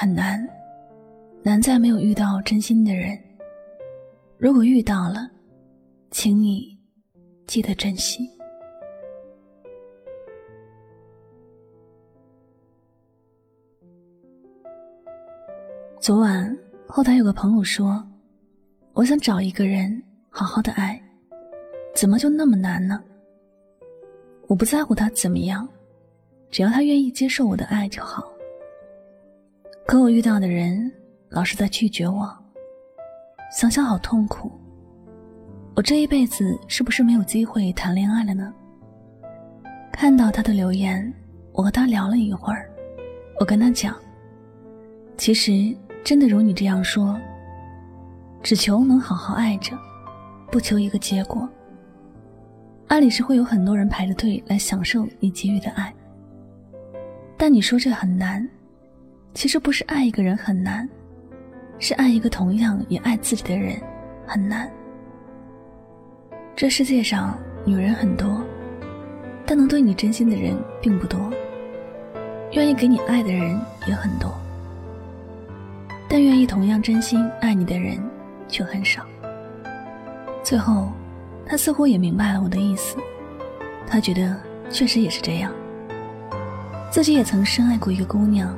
很难，难在没有遇到真心的人。如果遇到了，请你记得珍惜。昨晚后台有个朋友说：“我想找一个人好好的爱，怎么就那么难呢？”我不在乎他怎么样，只要他愿意接受我的爱就好。可我遇到的人老是在拒绝我，想想好痛苦。我这一辈子是不是没有机会谈恋爱了呢？看到他的留言，我和他聊了一会儿。我跟他讲，其实真的如你这样说，只求能好好爱着，不求一个结果。爱里是会有很多人排着队来享受你给予的爱，但你说这很难。其实不是爱一个人很难，是爱一个同样也爱自己的人很难。这世界上女人很多，但能对你真心的人并不多；愿意给你爱的人也很多，但愿意同样真心爱你的人却很少。最后，他似乎也明白了我的意思，他觉得确实也是这样，自己也曾深爱过一个姑娘。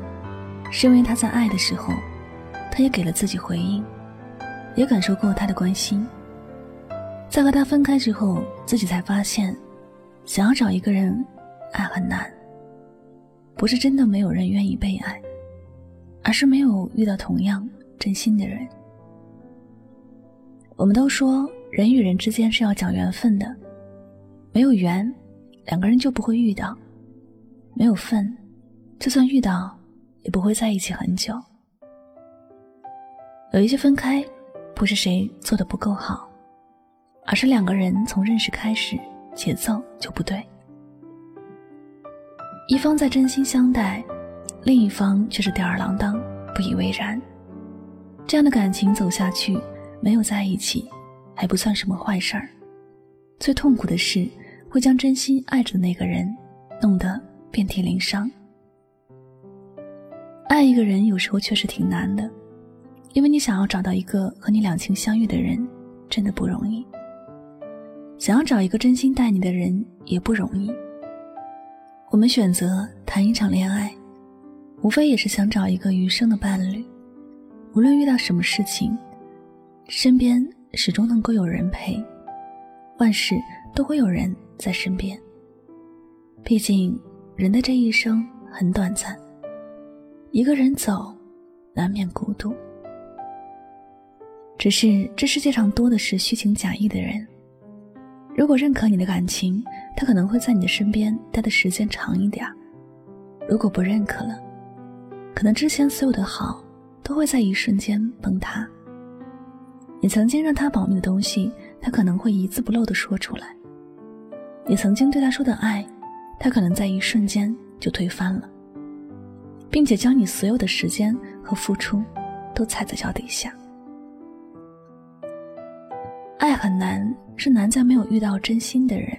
是因为他在爱的时候，他也给了自己回应，也感受过他的关心。在和他分开之后，自己才发现，想要找一个人爱很难。不是真的没有人愿意被爱，而是没有遇到同样真心的人。我们都说人与人之间是要讲缘分的，没有缘，两个人就不会遇到；没有份，就算遇到。也不会在一起很久。有一些分开，不是谁做的不够好，而是两个人从认识开始，节奏就不对。一方在真心相待，另一方却是吊儿郎当，不以为然。这样的感情走下去，没有在一起，还不算什么坏事儿。最痛苦的是，会将真心爱着的那个人，弄得遍体鳞伤。爱一个人有时候确实挺难的，因为你想要找到一个和你两情相悦的人，真的不容易。想要找一个真心待你的人也不容易。我们选择谈一场恋爱，无非也是想找一个余生的伴侣。无论遇到什么事情，身边始终能够有人陪，万事都会有人在身边。毕竟，人的这一生很短暂。一个人走，难免孤独。只是这世界上多的是虚情假意的人。如果认可你的感情，他可能会在你的身边待的时间长一点；如果不认可了，可能之前所有的好都会在一瞬间崩塌。你曾经让他保密的东西，他可能会一字不漏的说出来；你曾经对他说的爱，他可能在一瞬间就推翻了。并且将你所有的时间和付出都踩在脚底下。爱很难，是难在没有遇到真心的人。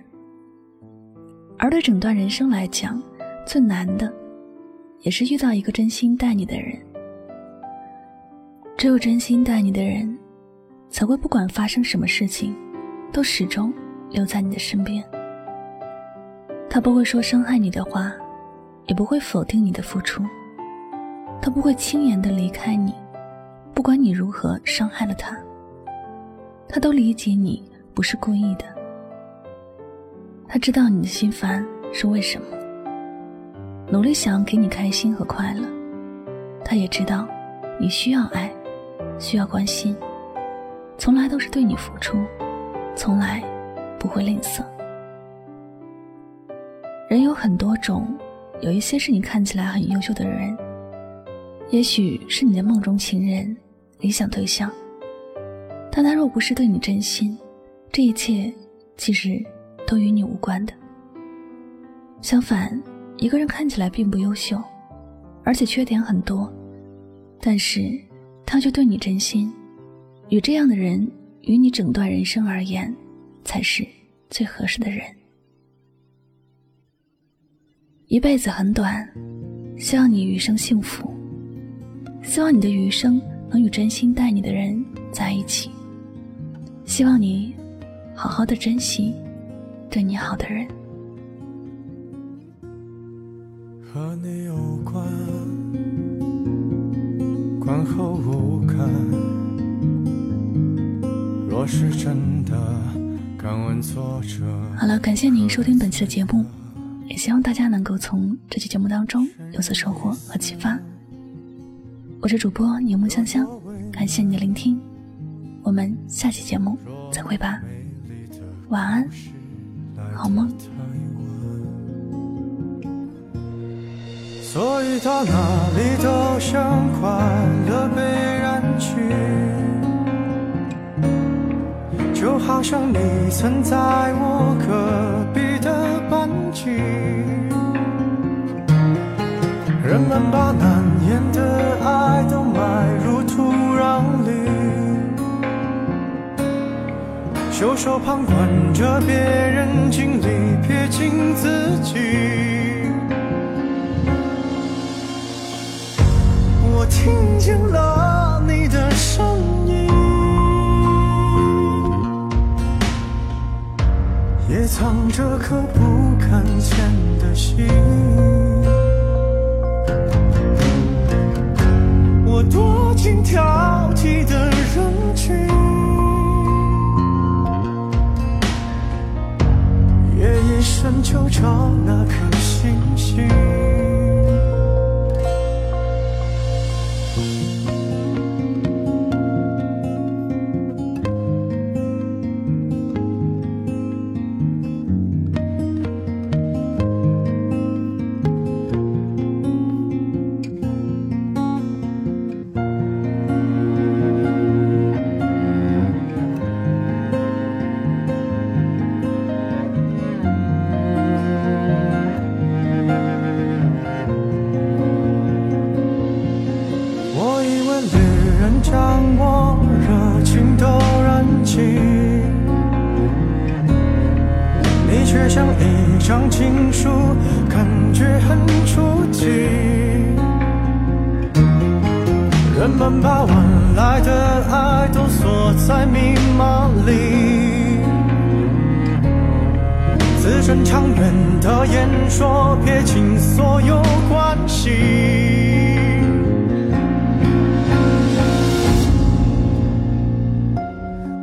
而对整段人生来讲，最难的，也是遇到一个真心待你的人。只有真心待你的人，才会不管发生什么事情，都始终留在你的身边。他不会说伤害你的话，也不会否定你的付出。他不会轻言的离开你，不管你如何伤害了他，他都理解你不是故意的。他知道你的心烦是为什么，努力想要给你开心和快乐。他也知道你需要爱，需要关心，从来都是对你付出，从来不会吝啬。人有很多种，有一些是你看起来很优秀的人，也许是你的梦中情人、理想对象，但他若不是对你真心，这一切其实都与你无关的。相反，一个人看起来并不优秀，而且缺点很多，但是他却对你真心，与这样的人，与你整段人生而言，才是最合适的人。一辈子很短，希望你余生幸福。希望你的余生能与真心待你的人在一起。希望你好好的珍惜对你好的人。和你有关，关后无感。若是真的，敢问作者。好了，感谢您收听本期的节目。也希望大家能够从这期节目当中有所收获和启发。我是主播柠檬香香，感谢你的聆听，我们下期节目再会吧，晚安，好梦。所以到哪里都像快乐被染去，就好像你曾在我隔壁的班级。人们把难言的爱都埋入土壤里，袖手旁观着别人经历，撇清自己。我听见了你的声音，也藏着颗不敢见的心。躲进挑剔的人群，夜夜深就找那颗星星。却像一张情书，感觉很初级。人们把晚来的爱都锁在密码里，字正腔圆的演说，撇清所有关系。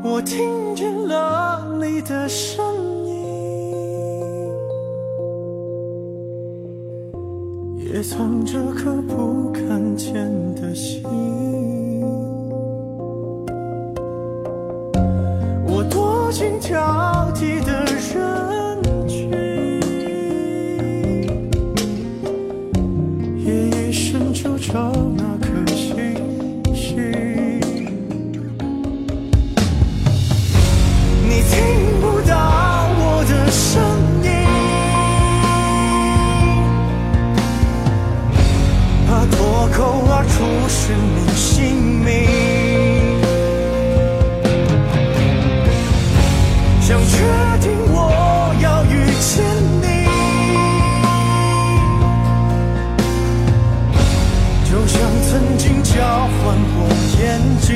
我听见了你的声也藏着颗不敢见的心，我躲进挑确定我要遇见你，就像曾经交换过眼睛，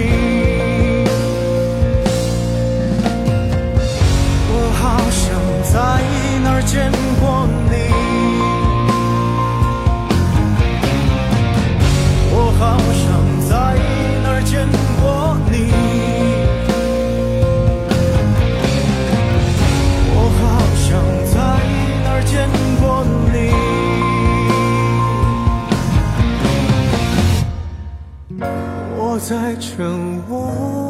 我好像在哪儿见过你。在沉默。